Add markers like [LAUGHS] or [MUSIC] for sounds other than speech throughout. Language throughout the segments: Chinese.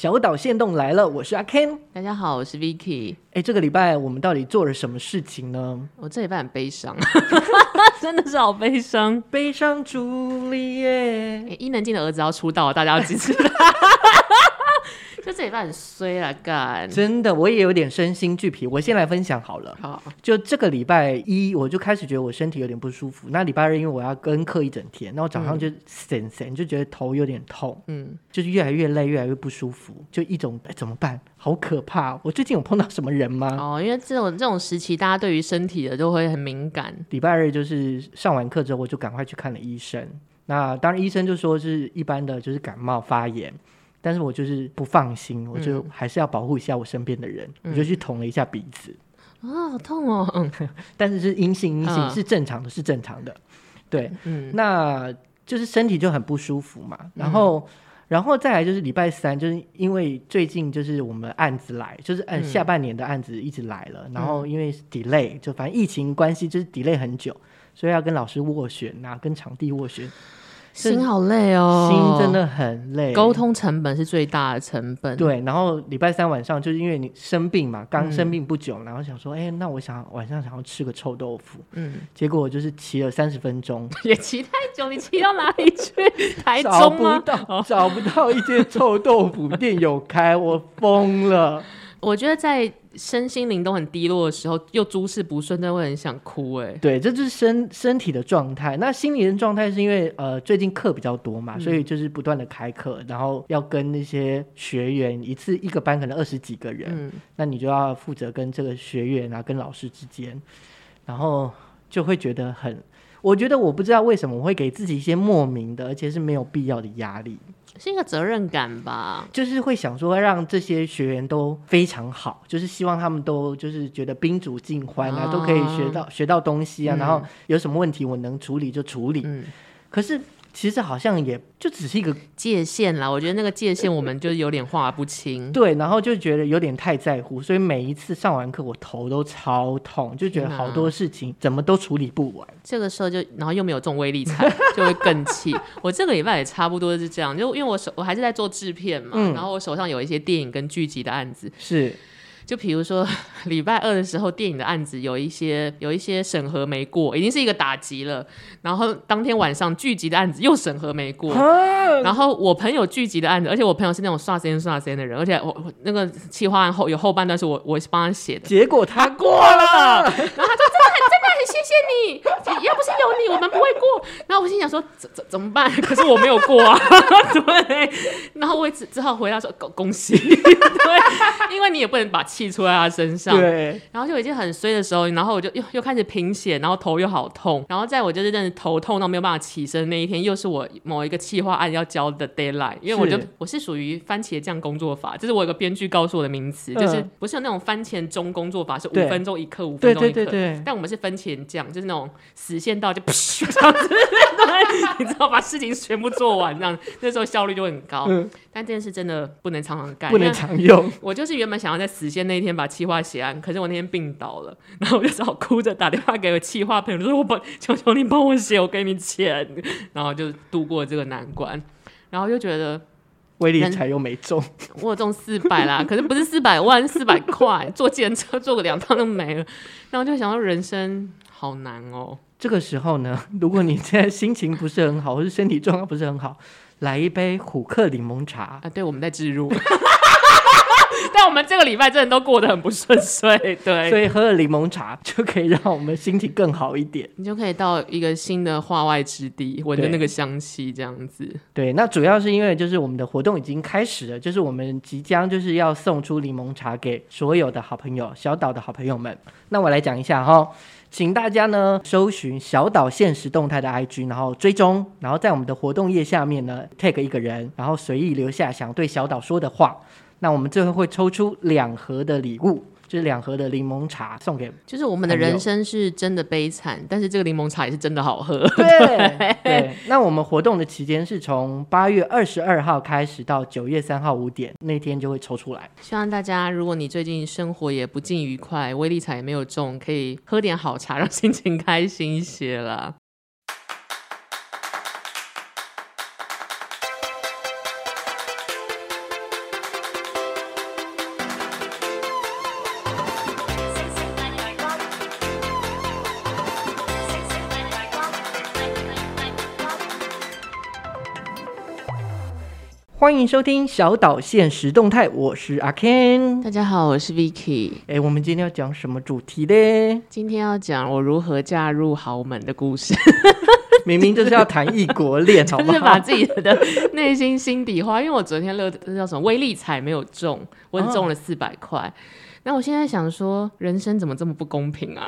小岛限动来了，我是阿 Ken，大家好，我是 Vicky。哎，这个礼拜我们到底做了什么事情呢？我这礼拜很悲伤，[LAUGHS] 真的是好悲伤，悲伤朱丽叶。伊能静的儿子要出道，大家要支持他。[LAUGHS] 就这礼拜很衰了，干！真的，我也有点身心俱疲。我先来分享好了。好，就这个礼拜一，我就开始觉得我身体有点不舒服。那礼拜二，因为我要跟课一整天，那我早上就神神，就觉得头有点痛，嗯，就是越来越累，越来越不舒服，就一种哎怎么办？好可怕！我最近有碰到什么人吗？哦，因为这种这种时期，大家对于身体的都会很敏感。礼拜二就是上完课之后，我就赶快去看了医生。那当然，医生就说是一般的，就是感冒发炎。但是我就是不放心，我就还是要保护一下我身边的人，嗯、我就去捅了一下鼻子。啊、哦，好痛哦！嗯，[LAUGHS] 但是是阴性，阴性、嗯、是正常的，是正常的。对，嗯，那就是身体就很不舒服嘛。然后，嗯、然后再来就是礼拜三，就是因为最近就是我们案子来，就是按下半年的案子一直来了。嗯、然后因为 delay，就反正疫情关系，就是 delay 很久，所以要跟老师斡旋啊，跟场地斡旋。心好累哦，心真的很累。沟通成本是最大的成本。对，然后礼拜三晚上就是因为你生病嘛，刚生病不久，嗯、然后想说，哎、欸，那我想晚上想要吃个臭豆腐。嗯，结果我就是骑了三十分钟，[LAUGHS] 也骑太久，你骑到哪里去？台中吗？[LAUGHS] 找不到，找不到一间臭豆腐店有开，我疯了。我觉得在身心灵都很低落的时候，又诸事不顺，真的会很想哭哎。对，这就是身身体的状态。那心理的状态是因为呃最近课比较多嘛，嗯、所以就是不断的开课，然后要跟那些学员一次一个班可能二十几个人，嗯、那你就要负责跟这个学员啊跟老师之间，然后就会觉得很，我觉得我不知道为什么我会给自己一些莫名的，而且是没有必要的压力。是一个责任感吧，就是会想说让这些学员都非常好，就是希望他们都就是觉得宾主尽欢啊，哦、都可以学到学到东西啊，嗯、然后有什么问题我能处理就处理。嗯、可是。其实好像也就只是一个界限啦，我觉得那个界限我们就有点划不清。[LAUGHS] 对，然后就觉得有点太在乎，所以每一次上完课我头都超痛，就觉得好多事情怎么都处理不完。这个时候就，然后又没有这种威力彩，[LAUGHS] 就会更气。我这个礼拜也差不多是这样，就因为我手我还是在做制片嘛，嗯、然后我手上有一些电影跟剧集的案子是。就比如说 [LAUGHS] 礼拜二的时候，电影的案子有一些有一些审核没过，已经是一个打击了。然后当天晚上剧集的案子又审核没过，然后我朋友剧集的案子，而且我朋友是那种刷时间刷时间的人，而且我那个企划案后有后半段是我我帮他写的，结果他过了，[LAUGHS] 然后他说真的很真的很谢谢你，要不是有你我们不会过。然后我心想说怎怎怎么办？可是我没有过啊，[LAUGHS] 对。然后我只只好回答说恭恭喜，对，也不能把。气出在他身上，对，然后就已经很衰的时候，然后我就 [LAUGHS] 又又开始贫血，然后头又好痛，然后在我就是真的头痛到没有办法起身那一天，又是我某一个企划案要交的 d a y l i g h t 因为我就是。我是属于番茄酱工作法，就是我有个编剧告诉我的名词，嗯、就是不是有那种番茄钟工作法，是五分钟一刻，五分钟一刻，但我们是番茄酱，就是那种时限到就噗这样子，[LAUGHS] 你知道把事情全部做完这样，那时候效率就很高。嗯、但这件事真的不能常常干，不能常用。我就是原本想要在时限。那一天把企划写完，可是我那天病倒了，然后我就只好哭着打电话给我企划朋友，说：“我帮，求求你帮我写，我给你钱。”然后就度过这个难关，然后就觉得威力彩又没中，我有中四百啦，可是不是四百万，四百块，坐计程车坐个两趟就没了，然后就想到人生好难哦。这个时候呢，如果你现在心情不是很好，或是身体状况不是很好，来一杯虎克柠檬茶啊！对，我们在置入。[LAUGHS] [LAUGHS] 但我们这个礼拜真的都过得很不顺遂，[LAUGHS] 对，所以喝了柠檬茶就可以让我们心情更好一点，你就可以到一个新的化外之地，闻着那个香气，这样子。对，那主要是因为就是我们的活动已经开始了，就是我们即将就是要送出柠檬茶给所有的好朋友，小岛的好朋友们。那我来讲一下哈，请大家呢搜寻小岛现实动态的 IG，然后追踪，然后在我们的活动页下面呢 tag 一个人，然后随意留下想对小岛说的话。那我们最后会抽出两盒的礼物，就是两盒的柠檬茶送给。就是我们的人生是真的悲惨，但是这个柠檬茶也是真的好喝。对 [LAUGHS] 对。那我们活动的期间是从八月二十二号开始到九月三号五点，那天就会抽出来。希望大家，如果你最近生活也不尽愉快，威力彩也没有中，可以喝点好茶，让心情开心一些啦。欢迎收听小岛现实动态，我是阿 Ken。大家好，我是 Vicky。哎，我们今天要讲什么主题嘞？今天要讲我如何嫁入豪门的故事。[LAUGHS] 明明就是要谈异国恋，[LAUGHS] 好不好？就是把自己的内心心底话。因为我昨天乐这叫什么威力彩没有中，我只中了四百块。那、哦、我现在想说，人生怎么这么不公平啊？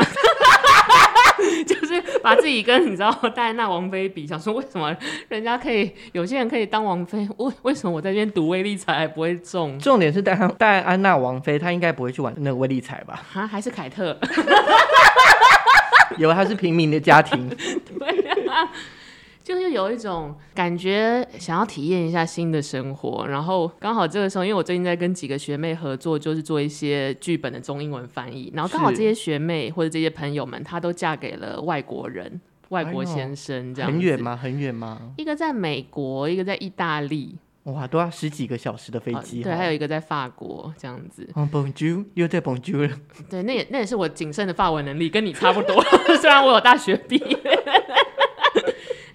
[LAUGHS] 就是把自己跟你知道戴安娜王妃比，想说为什么人家可以，有些人可以当王妃，为为什么我在这边赌威力彩还不会中？重点是戴安戴安娜王妃，她应该不会去玩那个威力彩吧？啊，还是凯特？有，她是平民的家庭。[LAUGHS] 对啊。就是有一种感觉，想要体验一下新的生活，然后刚好这个时候，因为我最近在跟几个学妹合作，就是做一些剧本的中英文翻译，然后刚好这些学妹或者这些朋友们，她都嫁给了外国人，外国先生，这样。很远吗？很远吗？一个在美国，一个在意大利，哇，都要十几个小时的飞机。对，还有一个在法国，这样子。哦，Bonjour，又在 Bonjour 了。对，那也那也是我仅剩的法文能力，跟你差不多，[LAUGHS] 虽然我有大学毕业。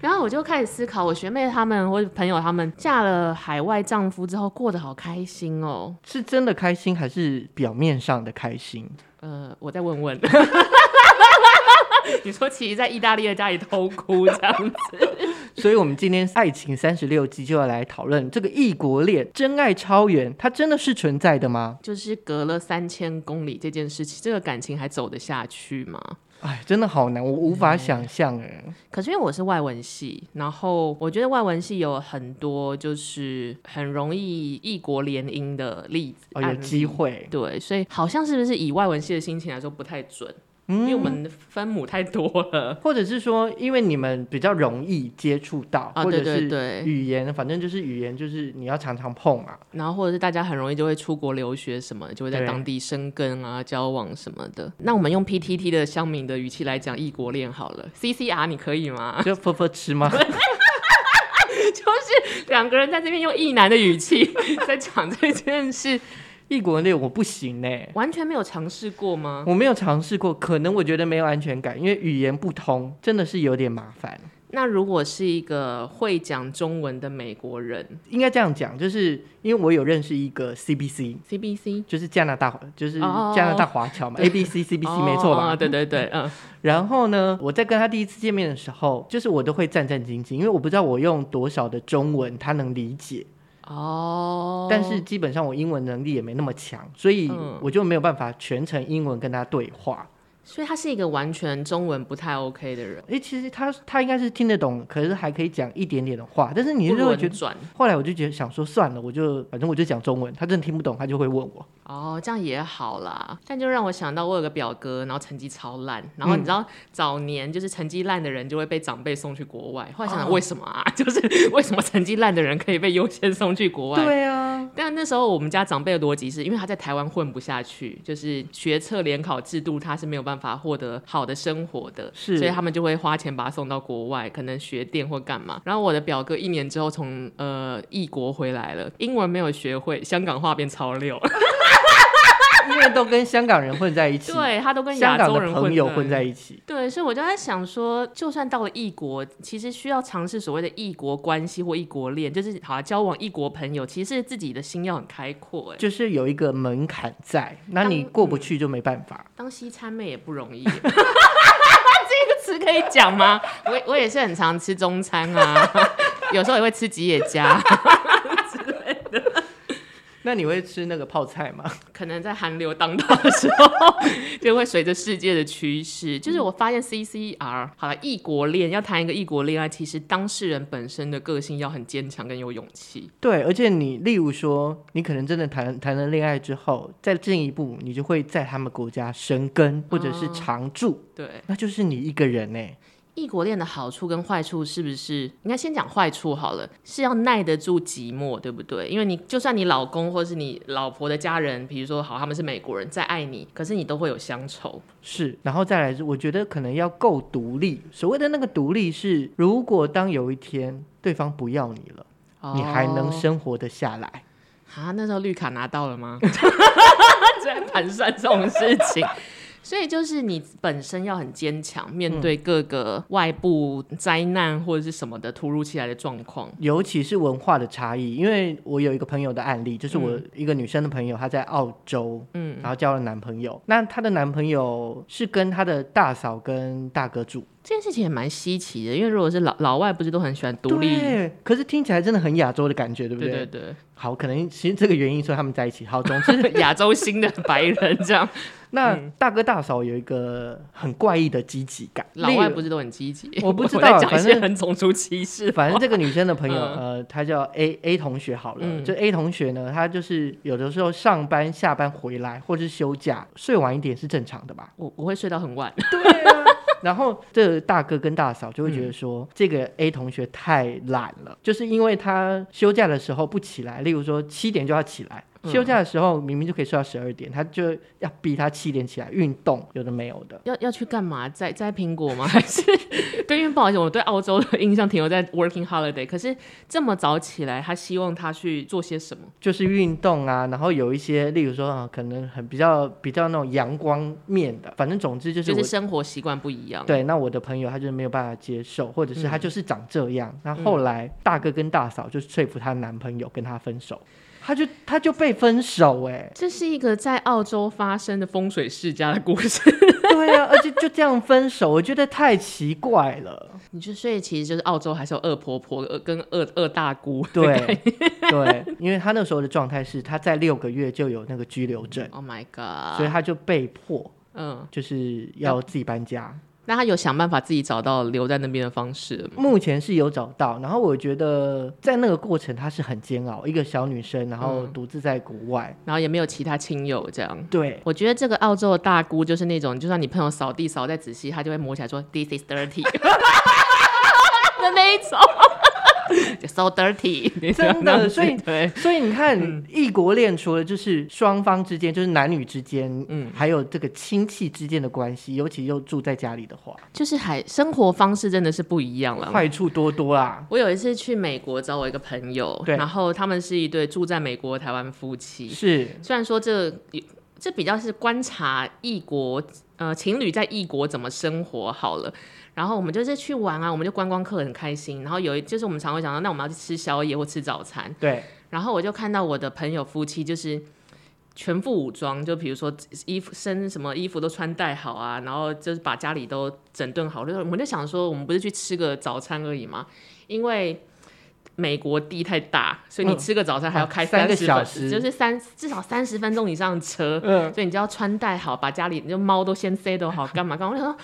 然后我就开始思考，我学妹她们或者朋友她们嫁了海外丈夫之后过得好开心哦，是真的开心还是表面上的开心？呃，我再问问。[LAUGHS] 你说其实在意大利的家里偷哭这样子，[LAUGHS] 所以我们今天爱情三十六计就要来讨论这个异国恋，真爱超远，它真的是存在的吗？就是隔了三千公里这件事情，这个感情还走得下去吗？哎，真的好难，我无法想象哎、嗯。可是因为我是外文系，然后我觉得外文系有很多就是很容易异国联姻的例子，哦，有机会。对，所以好像是不是以外文系的心情来说不太准。因为我们分母太多了，或者是说，因为你们比较容易接触到，或者是语言，反正就是语言，就是你要常常碰嘛。然后或者是大家很容易就会出国留学什么，就会在当地生根啊、交往什么的。那我们用 PTT 的乡民的语气来讲异国恋好了，CCR 你可以吗？就呵呵吃吗？[LAUGHS] 就是两个人在这边用异男的语气 [LAUGHS] 在讲这件事。异国恋我不行呢，完全没有尝试过吗？我没有尝试过，可能我觉得没有安全感，因为语言不通，真的是有点麻烦。那如果是一个会讲中文的美国人，应该这样讲，就是因为我有认识一个 CBC，CBC 就是加拿大，就是加拿大华侨嘛，ABC CBC 没错吧？对对对，嗯。然后呢，我在跟他第一次见面的时候，就是我都会战战兢兢，因为我不知道我用多少的中文他能理解。哦，oh, 但是基本上我英文能力也没那么强，所以我就没有办法全程英文跟他对话。所以他是一个完全中文不太 OK 的人。哎、欸，其实他他应该是听得懂，可是还可以讲一点点的话。但是你就会觉得，后来我就觉得想说算了，我就反正我就讲中文，他真的听不懂，他就会问我。哦，这样也好啦。但就让我想到我有个表哥，然后成绩超烂，然后你知道、嗯、早年就是成绩烂的人就会被长辈送去国外。后来想想为什么啊？哦、就是为什么成绩烂的人可以被优先送去国外？[LAUGHS] 对啊。但那时候我们家长辈的逻辑是因为他在台湾混不下去，就是学测联考制度他是没有办法。法获得好的生活的，是，所以他们就会花钱把他送到国外，可能学电或干嘛。然后我的表哥一年之后从呃异国回来了，英文没有学会，香港话变超溜。[LAUGHS] 因为都跟香港人混在一起，对，他都跟香港人朋友混在一起，对，所以我就在想说，就算到了异国，其实需要尝试所谓的异国关系或异国恋，就是好交往异国朋友，其实自己的心要很开阔，哎，就是有一个门槛在，那你过不去就没办法。当西餐妹也不容易，[LAUGHS] 这个词可以讲吗？我我也是很常吃中餐啊，[LAUGHS] 有时候也会吃吉野家。那你会吃那个泡菜吗？[LAUGHS] 可能在韩流当道的时候，就会随着世界的趋势。[LAUGHS] 就是我发现 CCR 好了，异国恋要谈一个异国恋爱，其实当事人本身的个性要很坚强，跟有勇气。对，而且你例如说，你可能真的谈谈了恋爱之后，再进一步，你就会在他们国家生根，或者是常住。哦、对，那就是你一个人呢。异国恋的好处跟坏处是不是应该先讲坏处好了？是要耐得住寂寞，对不对？因为你就算你老公或是你老婆的家人，比如说好他们是美国人，再爱你，可是你都会有乡愁。是，然后再来是，我觉得可能要够独立。所谓的那个独立是，如果当有一天对方不要你了，哦、你还能生活得下来？啊，那时候绿卡拿到了吗？[LAUGHS] 在盘算这种事情。所以就是你本身要很坚强，面对各个外部灾难或者是什么的突如其来的状况，尤其是文化的差异。因为我有一个朋友的案例，就是我一个女生的朋友，她在澳洲，嗯，然后交了男朋友。那她的男朋友是跟她的大嫂跟大哥住。这件事情也蛮稀奇的，因为如果是老老外，不是都很喜欢独立？对，可是听起来真的很亚洲的感觉，对不对？对对对。好，可能其实这个原因说他们在一起。好，总之 [LAUGHS] 亚洲新的白人 [LAUGHS] 这样。那大哥大嫂有一个很怪异的积极感，老外不是都很积极？我不知道，反正很种族歧视。反正这个女生的朋友，呃，她叫 A A 同学好了，就 A 同学呢，她就是有的时候上班下班回来，或者是休假睡晚一点是正常的吧？我我会睡到很晚。对啊。然后这个大哥跟大嫂就会觉得说，嗯、这个 A 同学太懒了，就是因为他休假的时候不起来，例如说七点就要起来。休假的时候明明就可以睡到十二点，他就要逼他七点起来运动，有的没有的。要要去干嘛？摘摘苹果吗？[LAUGHS] 还是 [LAUGHS] 对？因为不好意思，我对澳洲的印象停留在 working holiday。可是这么早起来，他希望他去做些什么？就是运动啊，然后有一些，例如说啊，可能很比较比较那种阳光面的。反正总之就是就是生活习惯不一样。对，那我的朋友他就是没有办法接受，或者是他就是长这样。那、嗯、后来大哥跟大嫂就说服她男朋友跟她分手。他就他就被分手哎，这是一个在澳洲发生的风水世家的故事。[LAUGHS] 对啊，而且就这样分手，我觉得太奇怪了。你就所以其实就是澳洲还是有二婆婆跟二二大姑。对 [LAUGHS] 对，因为他那时候的状态是他在六个月就有那个居留证。Oh my god！所以他就被迫嗯，就是要自己搬家。那他有想办法自己找到留在那边的方式？目前是有找到，然后我觉得在那个过程他是很煎熬，一个小女生，然后独自在国外，嗯，然后也没有其他亲友这样。对，我觉得这个澳洲的大姑就是那种，就算你朋友扫地扫再仔细，她就会摸起来说 “This is dirty” [LAUGHS] 的那一种。So dirty，真的，所以对，所以你看，异国恋除了就是双方之间，就是男女之间，嗯，还有这个亲戚之间的关系，尤其又住在家里的话，就是还生活方式真的是不一样了，坏处多多啦。我有一次去美国找我一个朋友，然后他们是一对住在美国的台湾夫妻，是，虽然说这这比较是观察异国，呃，情侣在异国怎么生活好了。然后我们就是去玩啊，我们就观光客很开心。然后有一就是我们常会讲到，那我们要去吃宵夜或吃早餐。对。然后我就看到我的朋友夫妻就是全副武装，就比如说衣服、身什么衣服都穿戴好啊，然后就是把家里都整顿好。就我们就想说，我们不是去吃个早餐而已吗？因为美国地太大，所以你吃个早餐还要开三个小时，就是三至少三十分钟以上的车。嗯。所以你就要穿戴好，把家里就猫都先塞都好，干嘛干嘛。我就说。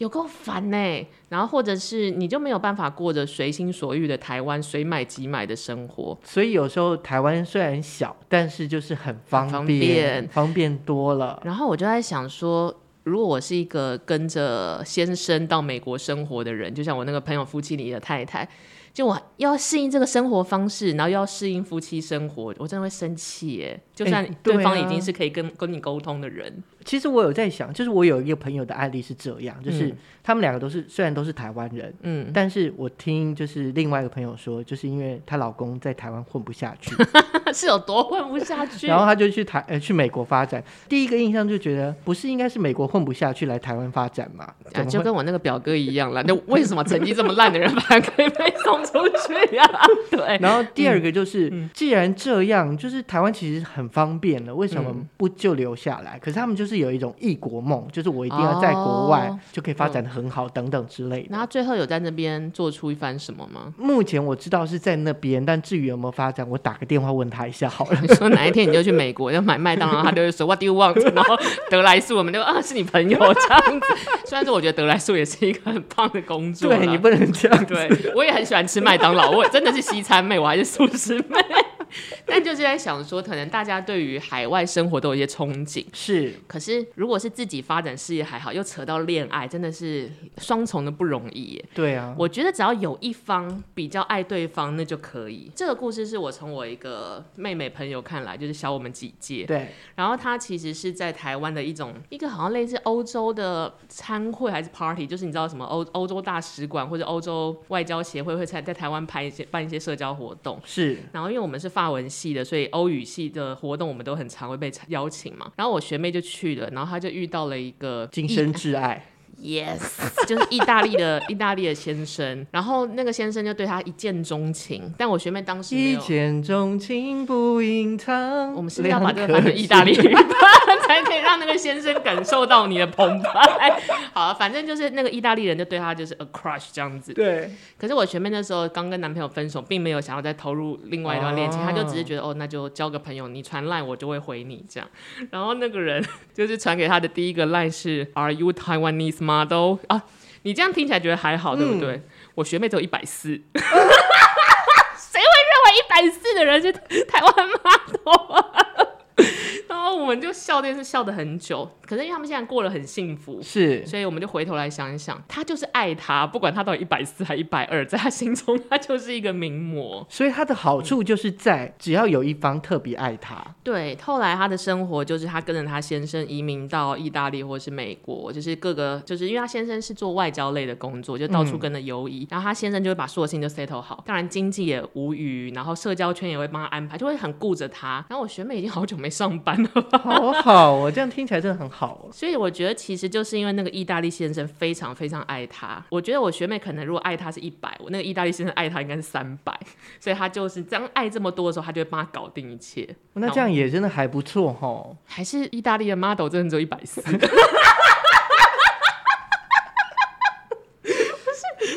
有够烦呢，然后或者是你就没有办法过着随心所欲的台湾随买即买的生活，所以有时候台湾虽然小，但是就是很方便，方便，方便多了。然后我就在想说，如果我是一个跟着先生到美国生活的人，就像我那个朋友夫妻里的太太。就我要适应这个生活方式，然后又要适应夫妻生活，我真的会生气耶。就算对方已经是可以跟、欸啊、跟你沟通的人，其实我有在想，就是我有一个朋友的案例是这样，就是他们两个都是虽然都是台湾人，嗯，但是我听就是另外一个朋友说，就是因为她老公在台湾混不下去，[LAUGHS] 是有多混不下去，然后他就去台呃去美国发展。第一个印象就觉得不是应该是美国混不下去来台湾发展嘛？啊，就跟我那个表哥一样了。那为什么成绩这么烂的人反而可以被送？出去呀，对。[LAUGHS] 然后第二个就是，嗯、既然这样，就是台湾其实很方便了，为什么不就留下来？嗯、可是他们就是有一种异国梦，就是我一定要在国外就可以发展的很好，等等之类的。那、哦嗯、最后有在那边做出一番什么吗？目前我知道是在那边，但至于有没有发展，我打个电话问他一下好了。[LAUGHS] 你说哪一天你就去美国要买麦当劳，他就会说 What do you want？然后德莱素，我们就啊是你朋友这样子。[LAUGHS] 虽然说我觉得德莱素也是一个很棒的工作，对你不能这样。对，我也很喜欢吃麦当劳，我真的是西餐妹，我还是素食妹。[LAUGHS] 但就是在想说，可能大家对于海外生活都有一些憧憬，是。可是如果是自己发展事业还好，又扯到恋爱，真的是双重的不容易耶。对啊，我觉得只要有一方比较爱对方，那就可以。这个故事是我从我一个妹妹朋友看来，就是小我们几届。对。然后她其实是在台湾的一种一个好像类似欧洲的参会还是 party，就是你知道什么欧欧洲大使馆或者欧洲外交协会会在在台湾拍一些办一些社交活动。是。然后因为我们是发。法文系系的，所以欧语系的活动我们都很常会被邀请嘛。然后我学妹就去了，然后她就遇到了一个今生挚爱。Yes，就是意大利的 [LAUGHS] 意大利的先生，然后那个先生就对他一见钟情，但我学妹当时。一见钟情不隐藏。我们是要把这个翻成意大利语，[LAUGHS] 才可以让那个先生感受到你的澎湃？好，反正就是那个意大利人就对他就是 a crush 这样子。对。可是我学妹那时候刚跟男朋友分手，并没有想要再投入另外一段恋情，她、哦、就只是觉得哦，那就交个朋友，你传赖我就会回你这样。然后那个人就是传给他的第一个赖是 Are you Taiwanese？都啊，你这样听起来觉得还好，对不对？嗯、我学妹只有一百四，[LAUGHS] 谁会认为一百四的人是台湾 model 啊？[LAUGHS] 然后我们就笑电视笑得很久，可是因为他们现在过得很幸福，是，所以我们就回头来想一想，他就是爱他，不管他到底一百四还一百二，在他心中他就是一个名模。所以他的好处就是在、嗯、只要有一方特别爱他。对，后来他的生活就是他跟着他先生移民到意大利或是美国，就是各个就是因为他先生是做外交类的工作，就到处跟着游移，嗯、然后他先生就会把所有事情都 settle 好，当然经济也无虞，然后社交圈也会帮他安排，就会很顾着他。然后我学妹已经好久没上班。好好，我这样听起来真的很好。所以我觉得其实就是因为那个意大利先生非常非常爱他。我觉得我学妹可能如果爱他是一百，我那个意大利先生爱他应该是三百，所以他就是这样爱这么多的时候，他就会帮他搞定一切。那这样也真的还不错哈。还是意大利的 model 真的只有一百四。不是，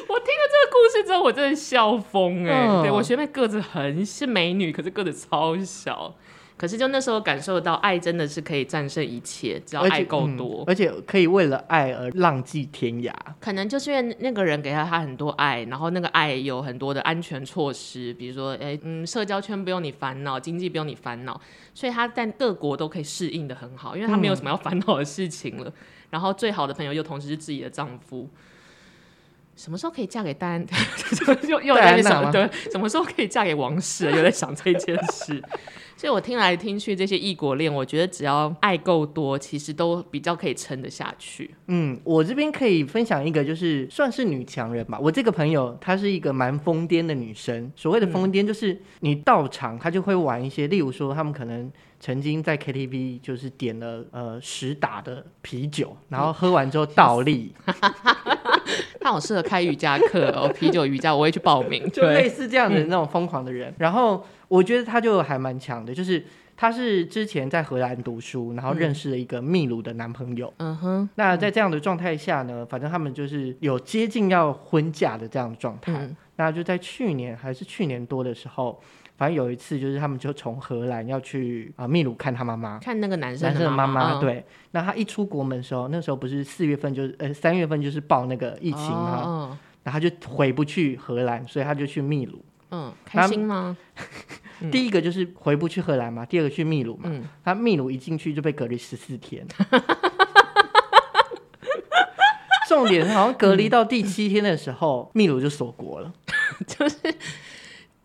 我听了这个故事之后，我真的笑疯哎、欸。嗯、对，我学妹个子很是美女，可是个子超小。可是，就那时候感受到，爱真的是可以战胜一切，只要爱够多，而且，嗯，而且可以为了爱而浪迹天涯。可能就是因为那个人给了他很多爱，然后那个爱有很多的安全措施，比如说，哎，嗯，社交圈不用你烦恼，经济不用你烦恼，所以他在各国都可以适应的很好，因为他没有什么要烦恼的事情了。嗯，然后最好的朋友又同时是自己的丈夫。什么时候可以嫁给戴安？又又在想对，什么时候可以嫁给王室？又在想这件事。所以我听来听去这些异国恋，我觉得只要爱够多，其实都比较可以撑得下去。嗯，我这边可以分享一个，就是算是女强人吧。我这个朋友她是一个蛮疯癫的女生。所谓的疯癫，就是你到场，她就会玩一些，例如说他们可能曾经在 KTV 就是点了呃十打的啤酒，然后喝完之后倒立。[LAUGHS] 他好适合开瑜伽课 [LAUGHS] 哦，啤酒瑜伽我会去报名，就类似这样的那种疯狂的人。嗯、然后我觉得他就还蛮强的，就是他是之前在荷兰读书，然后认识了一个秘鲁的男朋友。嗯哼。那在这样的状态下呢，反正他们就是有接近要婚嫁的这样的状态。嗯、那就在去年还是去年多的时候。反正有一次，就是他们就从荷兰要去啊秘鲁看他妈妈，看那个男生的男生的妈妈。哦、对，那他一出国门的时候，那时候不是四月份，就是呃三月份，就是爆那个疫情嘛，哦、然后他就回不去荷兰，所以他就去秘鲁。嗯，开心吗？[LAUGHS] 第一个就是回不去荷兰嘛，第二个去秘鲁嘛。嗯、他秘鲁一进去就被隔离十四天。[LAUGHS] 重点好像隔离到第七天的时候，秘鲁就锁国了，[LAUGHS] 就是。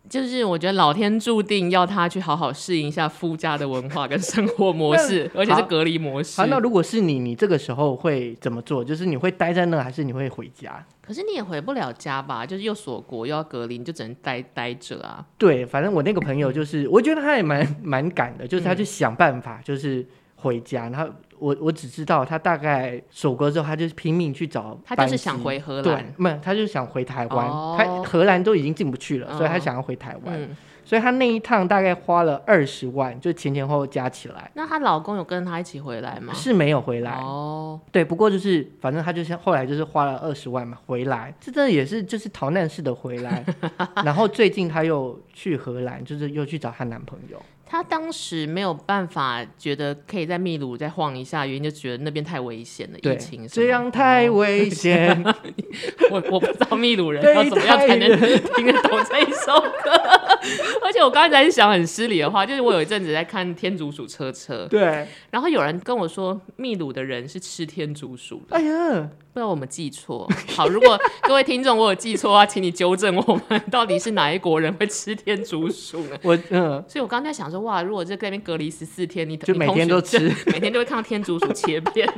就是我觉得老天注定要他去好好适应一下夫家的文化跟生活模式，[LAUGHS] 而且是隔离模式。好，那如果是你，你这个时候会怎么做？就是你会待在那，还是你会回家？可是你也回不了家吧？就是又锁国又要隔离，你就只能待待着啊。对，反正我那个朋友就是，[LAUGHS] 我觉得他也蛮蛮赶的，就是他去想办法，就是回家，然后。我我只知道他大概首歌之后，他就是拼命去找，他就是想回荷兰，对，没有，他就是想回台湾，哦、他荷兰都已经进不去了，哦、所以他想要回台湾，嗯、所以她那一趟大概花了二十万，就前前后后加起来。那她老公有跟她一起回来吗？是没有回来哦，对，不过就是反正她就是后来就是花了二十万嘛，回来，这真的也是就是逃难式的回来，[LAUGHS] 然后最近她又去荷兰，就是又去找她男朋友。她当时没有办法，觉得可以在秘鲁再晃一下，原因就觉得那边太危险了，疫情这样太危险。[LAUGHS] 我我不知道秘鲁人要怎么样才能听得懂这一首歌，[LAUGHS] 而且我刚才在想很失礼的话，就是我有一阵子在看天竺鼠车车，对，然后有人跟我说秘鲁的人是吃天竺鼠的，哎呀。不知道我们记错，好，如果各位听众我有记错的话，请你纠正我们，到底是哪一国人会吃天竺鼠呢？[LAUGHS] 我嗯，所以我刚才想说，哇，如果在这边隔离十四天，你就 [LAUGHS] 每天都吃，每天都会看到天竺鼠切片，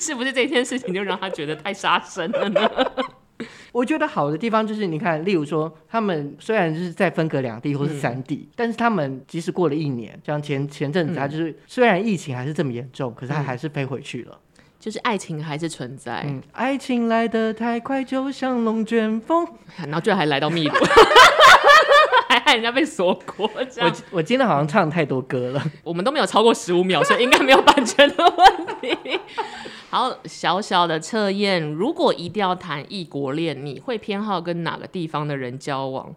是不是这件事情就让他觉得太杀生了呢？我觉得好的地方就是，你看，例如说，他们虽然就是在分隔两地或是三地，嗯、但是他们即使过了一年，像前前阵子，他就是、嗯、虽然疫情还是这么严重，可是他还是飞回去了。就是爱情还是存在。嗯，爱情来得太快，就像龙卷风，[LAUGHS] 然后居然还来到秘鲁，还 [LAUGHS] 害人家被锁国。我我今天好像唱太多歌了，我们都没有超过十五秒，所以应该没有版权的问题。好，小小的测验，如果一定要谈异国恋，你会偏好跟哪个地方的人交往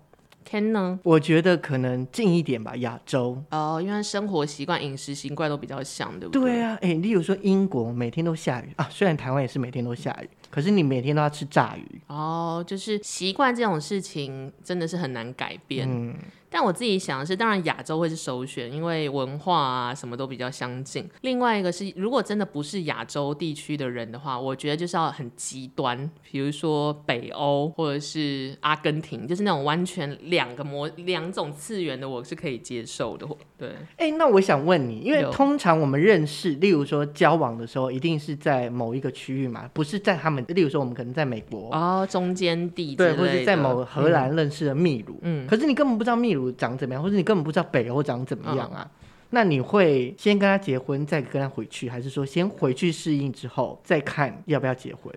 ？Ken 呢？我觉得可能近一点吧，亚洲。哦，因为生活习惯、饮食习惯都比较像，对不对？对啊，哎，例如说英国每天都下雨啊，虽然台湾也是每天都下雨，可是你每天都要吃炸鱼。哦，就是习惯这种事情真的是很难改变。嗯。但我自己想的是，当然亚洲会是首选，因为文化啊什么都比较相近。另外一个是，如果真的不是亚洲地区的人的话，我觉得就是要很极端，比如说北欧或者是阿根廷，就是那种完全两个模两种次元的，我是可以接受的。对，哎、欸，那我想问你，因为通常我们认识，例如说交往的时候，一定是在某一个区域嘛，不是在他们，例如说我们可能在美国哦，中间地对，或者在某荷兰认识的秘鲁，嗯，可是你根本不知道秘鲁。长怎么样，或者你根本不知道北欧长怎么样啊？嗯、那你会先跟他结婚，再跟他回去，还是说先回去适应之后再看要不要结婚？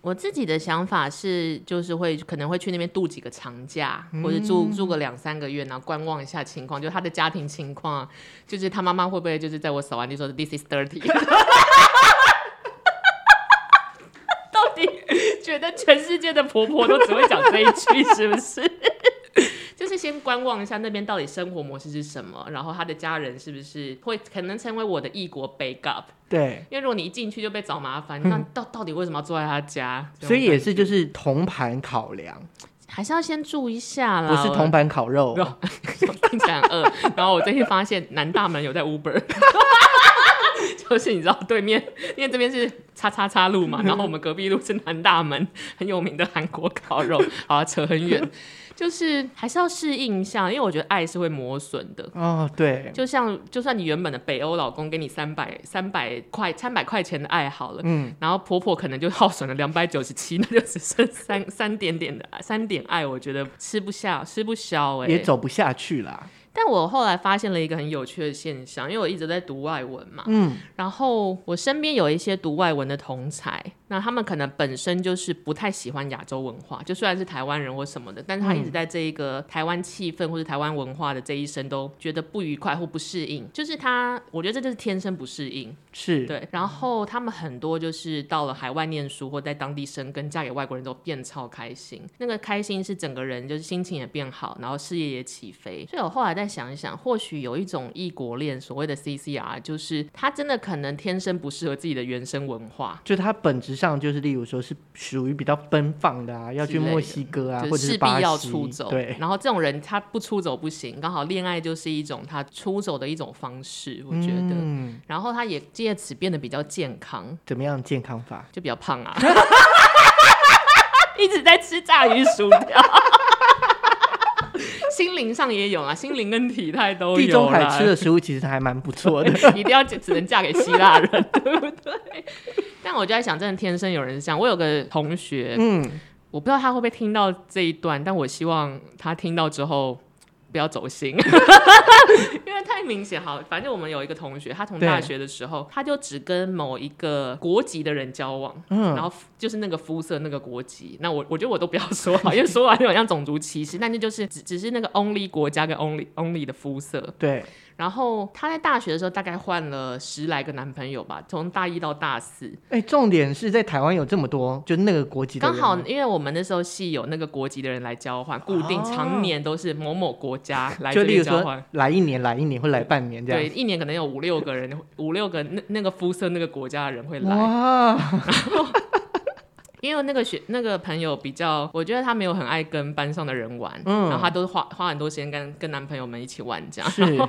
我自己的想法是，就是会可能会去那边度几个长假，嗯、或者住住个两三个月，然后观望一下情况，就他的家庭情况，就是他妈妈会不会就是在我扫完地说 this is dirty，[LAUGHS] 到底觉得全世界的婆婆都只会讲这一句，是不是？[LAUGHS] 就是先观望一下那边到底生活模式是什么，然后他的家人是不是会可能成为我的异国 backup？对，因为如果你一进去就被找麻烦，嗯、那到到底为什么要住在他家？所以也是就是同盘考量，还是要先住一下啦。不是同盘烤肉，[LAUGHS] 听起来很饿。然后我最近发现南大门有在 Uber，[LAUGHS] [LAUGHS] 就是你知道对面，因为这边是叉叉叉路嘛，然后我们隔壁路是南大门，很有名的韩国烤肉，[LAUGHS] 好扯很远。就是还是要适应一下，因为我觉得爱是会磨损的。哦，对，就像就算你原本的北欧老公给你三百三百块三百块钱的爱好了，嗯，然后婆婆可能就耗损了两百九十七，那就只剩三三点点的三点爱，我觉得吃不下吃不消哎、欸，也走不下去啦。但我后来发现了一个很有趣的现象，因为我一直在读外文嘛，嗯，然后我身边有一些读外文的同才，那他们可能本身就是不太喜欢亚洲文化，就虽然是台湾人或什么的，但是他一直在这一个台湾气氛或者台湾文化的这一生都觉得不愉快或不适应，就是他，我觉得这就是天生不适应，是对。然后他们很多就是到了海外念书或在当地生根，嫁给外国人都变超开心，那个开心是整个人就是心情也变好，然后事业也起飞。所以我后来在。再想一想，或许有一种异国恋，所谓的 CCR，就是他真的可能天生不适合自己的原生文化，就他本质上就是，例如说是属于比较奔放的啊，要去墨西哥啊，或者是势必要出走。对，然后这种人他不出走不行，刚好恋爱就是一种他出走的一种方式，我觉得。嗯，然后他也借此变得比较健康。怎么样健康法？就比较胖啊，[LAUGHS] 一直在吃炸鱼薯条。心灵上也有啊，心灵跟体态都有。地中海吃的食物其实还蛮不错的，[LAUGHS] 一定要只能嫁给希腊人，对不对？但我就在想，真的天生有人是这样。我有个同学，嗯，我不知道他会不会听到这一段，但我希望他听到之后。不要走心，[LAUGHS] 因为太明显。好，反正我们有一个同学，他从大学的时候，他就只跟某一个国籍的人交往，嗯，然后就是那个肤色、那个国籍。那我我觉得我都不要说好，[LAUGHS] 因为说完就好像种族歧视。但是就是只只是那个 only 国家跟 only only 的肤色，对。然后他在大学的时候大概换了十来个男朋友吧，从大一到大四。哎，重点是在台湾有这么多，就那个国籍的人。刚好因为我们那时候系有那个国籍的人来交换，固定常年都是某某国家来这里交换，来一年来一年会来半年这样。对，一年可能有五六个人，五六个那那个肤色那个国家的人会来。哇！[LAUGHS] 然后因为那个学那个朋友比较，我觉得他没有很爱跟班上的人玩，嗯，然后他都花花很多时间跟跟男朋友们一起玩这样。然后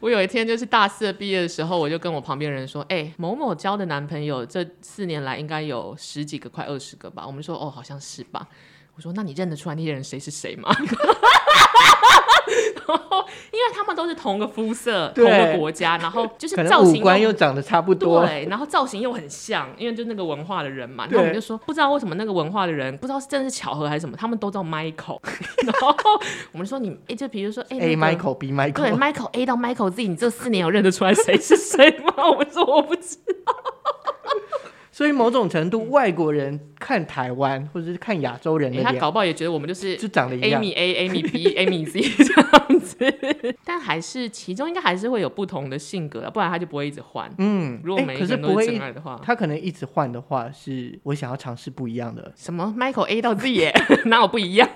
我有一天就是大四毕业的时候，我就跟我旁边人说：“哎、欸，某某交的男朋友这四年来应该有十几个，快二十个吧。”我们说：“哦，好像是吧。”我说：“那你认得出来那些人谁是谁吗？” [LAUGHS] 因为他们都是同个肤色、对同个国家，然后就是造型五官又长得差不多，对，然后造型又很像，因为就那个文化的人嘛。对然后我们就说，不知道为什么那个文化的人，不知道是真的是巧合还是什么，他们都叫 Michael。[LAUGHS] 然后我们说你，哎，就比如说，哎、，A 那个 Michael B Michael，对，Michael A 到 Michael Z，你这四年有认得出来谁是谁吗？[LAUGHS] 我们说我不知道。所以某种程度，外国人看台湾或者是看亚洲人他搞不好也觉得我们就是就长得一样，Amy A、Amy B、Amy Z 这样子。但还是其中应该还是会有不同的性格，不然他就不会一直换。嗯，如果每一个人都是真爱的话，他可能一直换的话，是我想要尝试不一样的。什么 Michael A 到 Z 耶，[LAUGHS] 哪有不一样？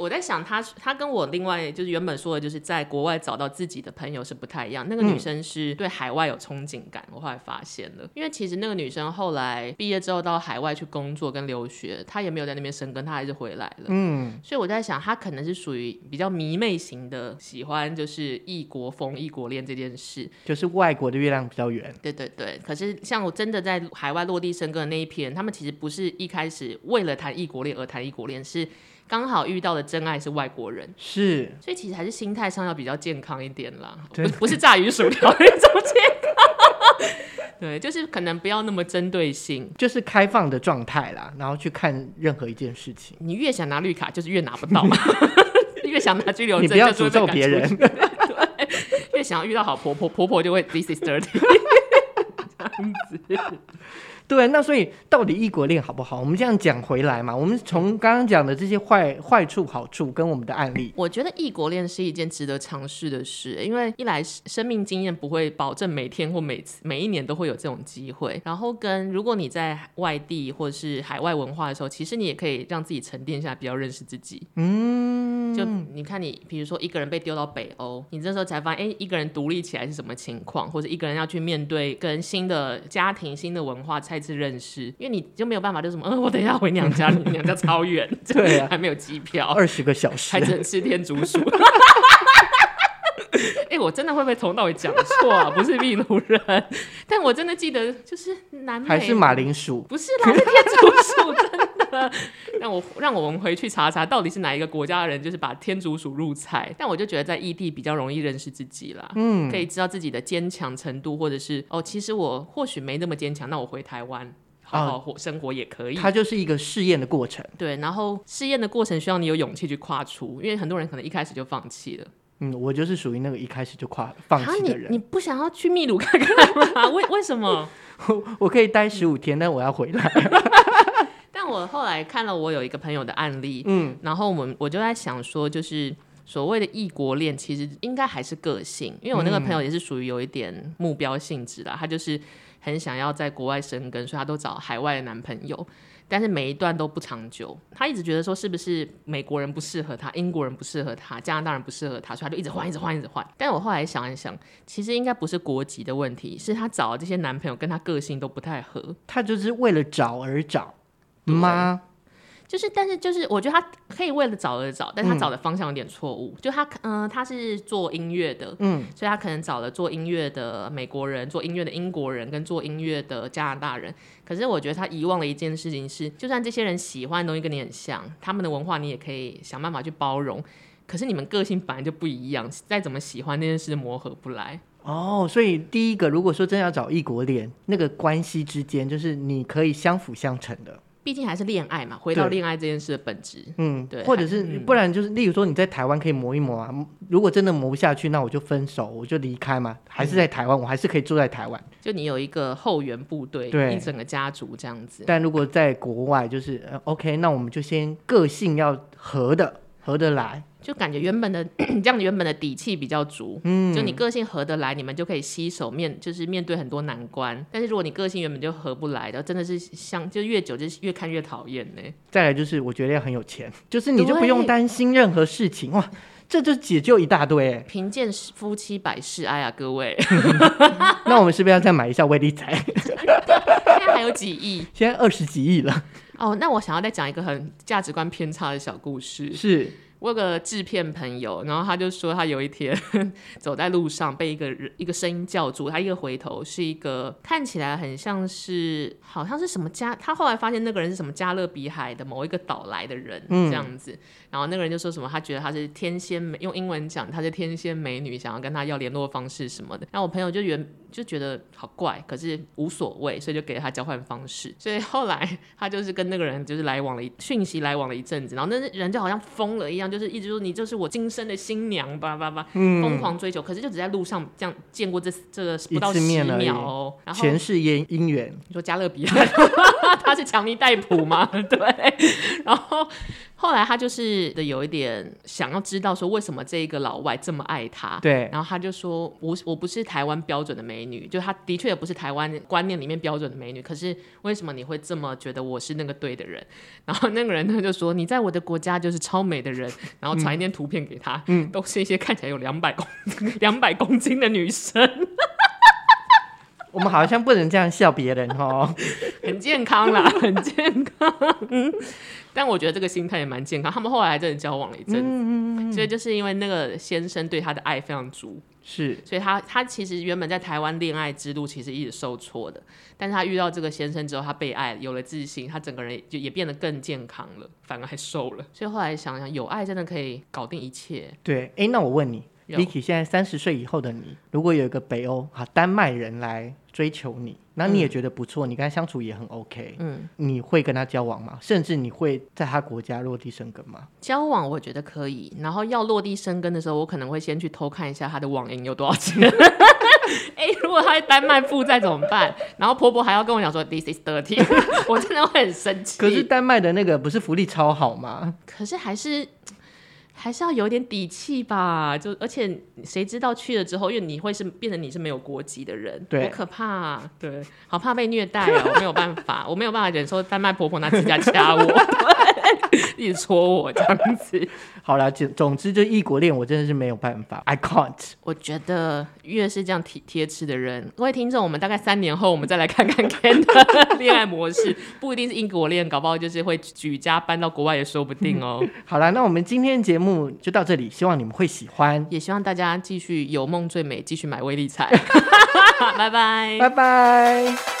我在想他，他跟我另外就是原本说的，就是在国外找到自己的朋友是不太一样。那个女生是对海外有憧憬感，我后来发现了。因为其实那个女生后来毕业之后到海外去工作跟留学，她也没有在那边生根，她还是回来了。嗯，所以我在想，她可能是属于比较迷妹型的，喜欢就是异国风、异国恋这件事，就是外国的月亮比较圆。对对对。可是像我真的在海外落地生根的那一批人，他们其实不是一开始为了谈异国恋而谈异国恋，是。刚好遇到的真爱是外国人，是，所以其实还是心态上要比较健康一点啦，不 [LAUGHS] 不是炸鱼薯条那种健康，[LAUGHS] 对，就是可能不要那么针对性，就是开放的状态啦，然后去看任何一件事情。你越想拿绿卡，就是越拿不到，[LAUGHS] 越想拿居留证，你不要诅咒别人，对，越想要遇到好婆婆，婆婆就会 this is dirty，这样子。对，那所以到底异国恋好不好？我们这样讲回来嘛，我们从刚刚讲的这些坏坏处、好处跟我们的案例，我觉得异国恋是一件值得尝试的事，因为一来生命经验不会保证每天或每次每一年都会有这种机会，然后跟如果你在外地或是海外文化的时候，其实你也可以让自己沉淀下，比较认识自己。嗯，就你看你，比如说一个人被丢到北欧，你这时候才发现，哎，一个人独立起来是什么情况，或者一个人要去面对跟新的家庭、新的文化才。次认识，因为你就没有办法，就什么，嗯、呃，我等一下回娘家，你娘家超远，[LAUGHS] 对、啊，还没有机票，二十个小时，还只能吃天竺鼠。[LAUGHS] 哎、欸，我真的会不会从头到尾讲错啊？不是秘鲁人，但我真的记得就是南美，还是马铃薯？不是啦，是天竺鼠，真的。[LAUGHS] 让我让我们回去查查，到底是哪一个国家的人，就是把天竺鼠入菜。但我就觉得在异地比较容易认识自己啦，嗯，可以知道自己的坚强程度，或者是哦，其实我或许没那么坚强，那我回台湾好好活生活也可以。它就是一个试验的过程，对。然后试验的过程需要你有勇气去跨出，因为很多人可能一开始就放弃了。嗯，我就是属于那个一开始就跨放弃的人。你你不想要去秘鲁看看吗？[LAUGHS] 为为什么？我 [LAUGHS] 我可以待十五天，但我要回来。但我后来看了我有一个朋友的案例，嗯，然后我们我就在想说，就是所谓的异国恋，其实应该还是个性，因为我那个朋友也是属于有一点目标性质的，他就是很想要在国外生根，所以他都找海外的男朋友。但是每一段都不长久，他一直觉得说是不是美国人不适合他，英国人不适合他，加拿大人不适合他，所以他就一直换，一直换，一直换。但是我后来想一想，其实应该不是国籍的问题，是他找的这些男朋友跟他个性都不太合，他就是为了找而找吗？就是，但是就是，我觉得他可以为了找而找，但他找的方向有点错误。嗯、就他，嗯、呃，他是做音乐的，嗯，所以他可能找了做音乐的美国人，做音乐的英国人，跟做音乐的加拿大人。可是我觉得他遗忘了一件事情是，就算这些人喜欢的东西跟你很像，他们的文化你也可以想办法去包容。可是你们个性本来就不一样，再怎么喜欢那件事磨合不来。哦，所以第一个，如果说真要找异国恋，那个关系之间就是你可以相辅相成的。毕竟还是恋爱嘛，回到恋爱这件事的本质，嗯，对，或者是不然就是，例如说你在台湾可以磨一磨啊，如果真的磨不下去，那我就分手，我就离开嘛，还是在台湾，我还是可以住在台湾，就你有一个后援部队，对，一整个家族这样子。但如果在国外，就是呃，OK，那我们就先个性要合的，合得来。就感觉原本的 [CLEARS THROAT] 这样，原本的底气比较足，嗯，就你个性合得来，你们就可以携手面，就是面对很多难关。但是如果你个性原本就合不来的，真的是像就越久就越看越讨厌呢。再来就是我觉得要很有钱，就是你就不用担心任何事情哇，这就解救一大堆。贫贱夫妻百事哀啊，各位。[LAUGHS] 那我们是不是要再买一下威力彩？现在还有几亿？[LAUGHS] 现在二十几亿了。哦，那我想要再讲一个很价值观偏差的小故事。是。我有个制片朋友，然后他就说他有一天 [LAUGHS] 走在路上被一个人一个声音叫住，他一个回头是一个看起来很像是好像是什么加，他后来发现那个人是什么加勒比海的某一个岛来的人这样子，嗯、然后那个人就说什么他觉得他是天仙美，用英文讲他是天仙美女，想要跟他要联络方式什么的，然后我朋友就原就觉得好怪，可是无所谓，所以就给了他交换方式，所以后来 [LAUGHS] 他就是跟那个人就是来往了一讯息来往了一阵子，然后那人就好像疯了一样。就是一直说你就是我今生的新娘吧吧吧，疯狂追求，可是就只在路上这样见过这这个不到十秒哦。然后前世姻姻缘，你说加勒比海，[LAUGHS] 他是强尼戴普吗？[LAUGHS] 对。然后后来他就是有一点想要知道说为什么这一个老外这么爱他。对。然后他就说我我不是台湾标准的美女，就他的确也不是台湾观念里面标准的美女。可是为什么你会这么觉得我是那个对的人？[LAUGHS] 然后那个人他就说你在我的国家就是超美的人。[LAUGHS] 然后传一点图片给他，嗯，[LAUGHS] 都是一些看起来有两百公两百公斤的女生。我们好像不能这样笑别人哦，[LAUGHS] 很健康啦，[LAUGHS] 很健康。嗯，但我觉得这个心态也蛮健康。他们后来还真的交往了一阵子，嗯，所以就是因为那个先生对他的爱非常足，是，所以他他其实原本在台湾恋爱之路其实一直受挫的，但是他遇到这个先生之后，他被爱，有了自信，他整个人就也变得更健康了，反而还瘦了。所以后来想想，有爱真的可以搞定一切。对，哎，那我问你。Vicky，现在三十岁以后的你，如果有一个北欧啊丹麦人来追求你，那你也觉得不错，嗯、你跟他相处也很 OK，嗯，你会跟他交往吗？甚至你会在他国家落地生根吗？交往我觉得可以，然后要落地生根的时候，我可能会先去偷看一下他的网银有多少钱。哎、欸，如果他在丹麦负债怎么办？然后婆婆还要跟我讲说 This is dirty，[LAUGHS] 我真的会很生气。可是丹麦的那个不是福利超好吗？可是还是。还是要有点底气吧，就而且谁知道去了之后，因为你会是变成你是没有国籍的人，对，好可怕啊，对，好怕被虐待哦，我没有办法，我没有办法忍受丹麦婆婆拿指甲掐我，[LAUGHS] 一直戳我这样子。[LAUGHS] 好了，总总之就异国恋，我真的是没有办法，I can't。我觉得越是这样体贴吃的人，各位听众，我们大概三年后，我们再来看看 Ken 的 [LAUGHS] 恋爱模式，不一定是异国恋，搞不好就是会举家搬到国外也说不定哦。好了，那我们今天节目。就到这里，希望你们会喜欢，也希望大家继续有梦最美，继续买威力彩，拜拜，拜拜。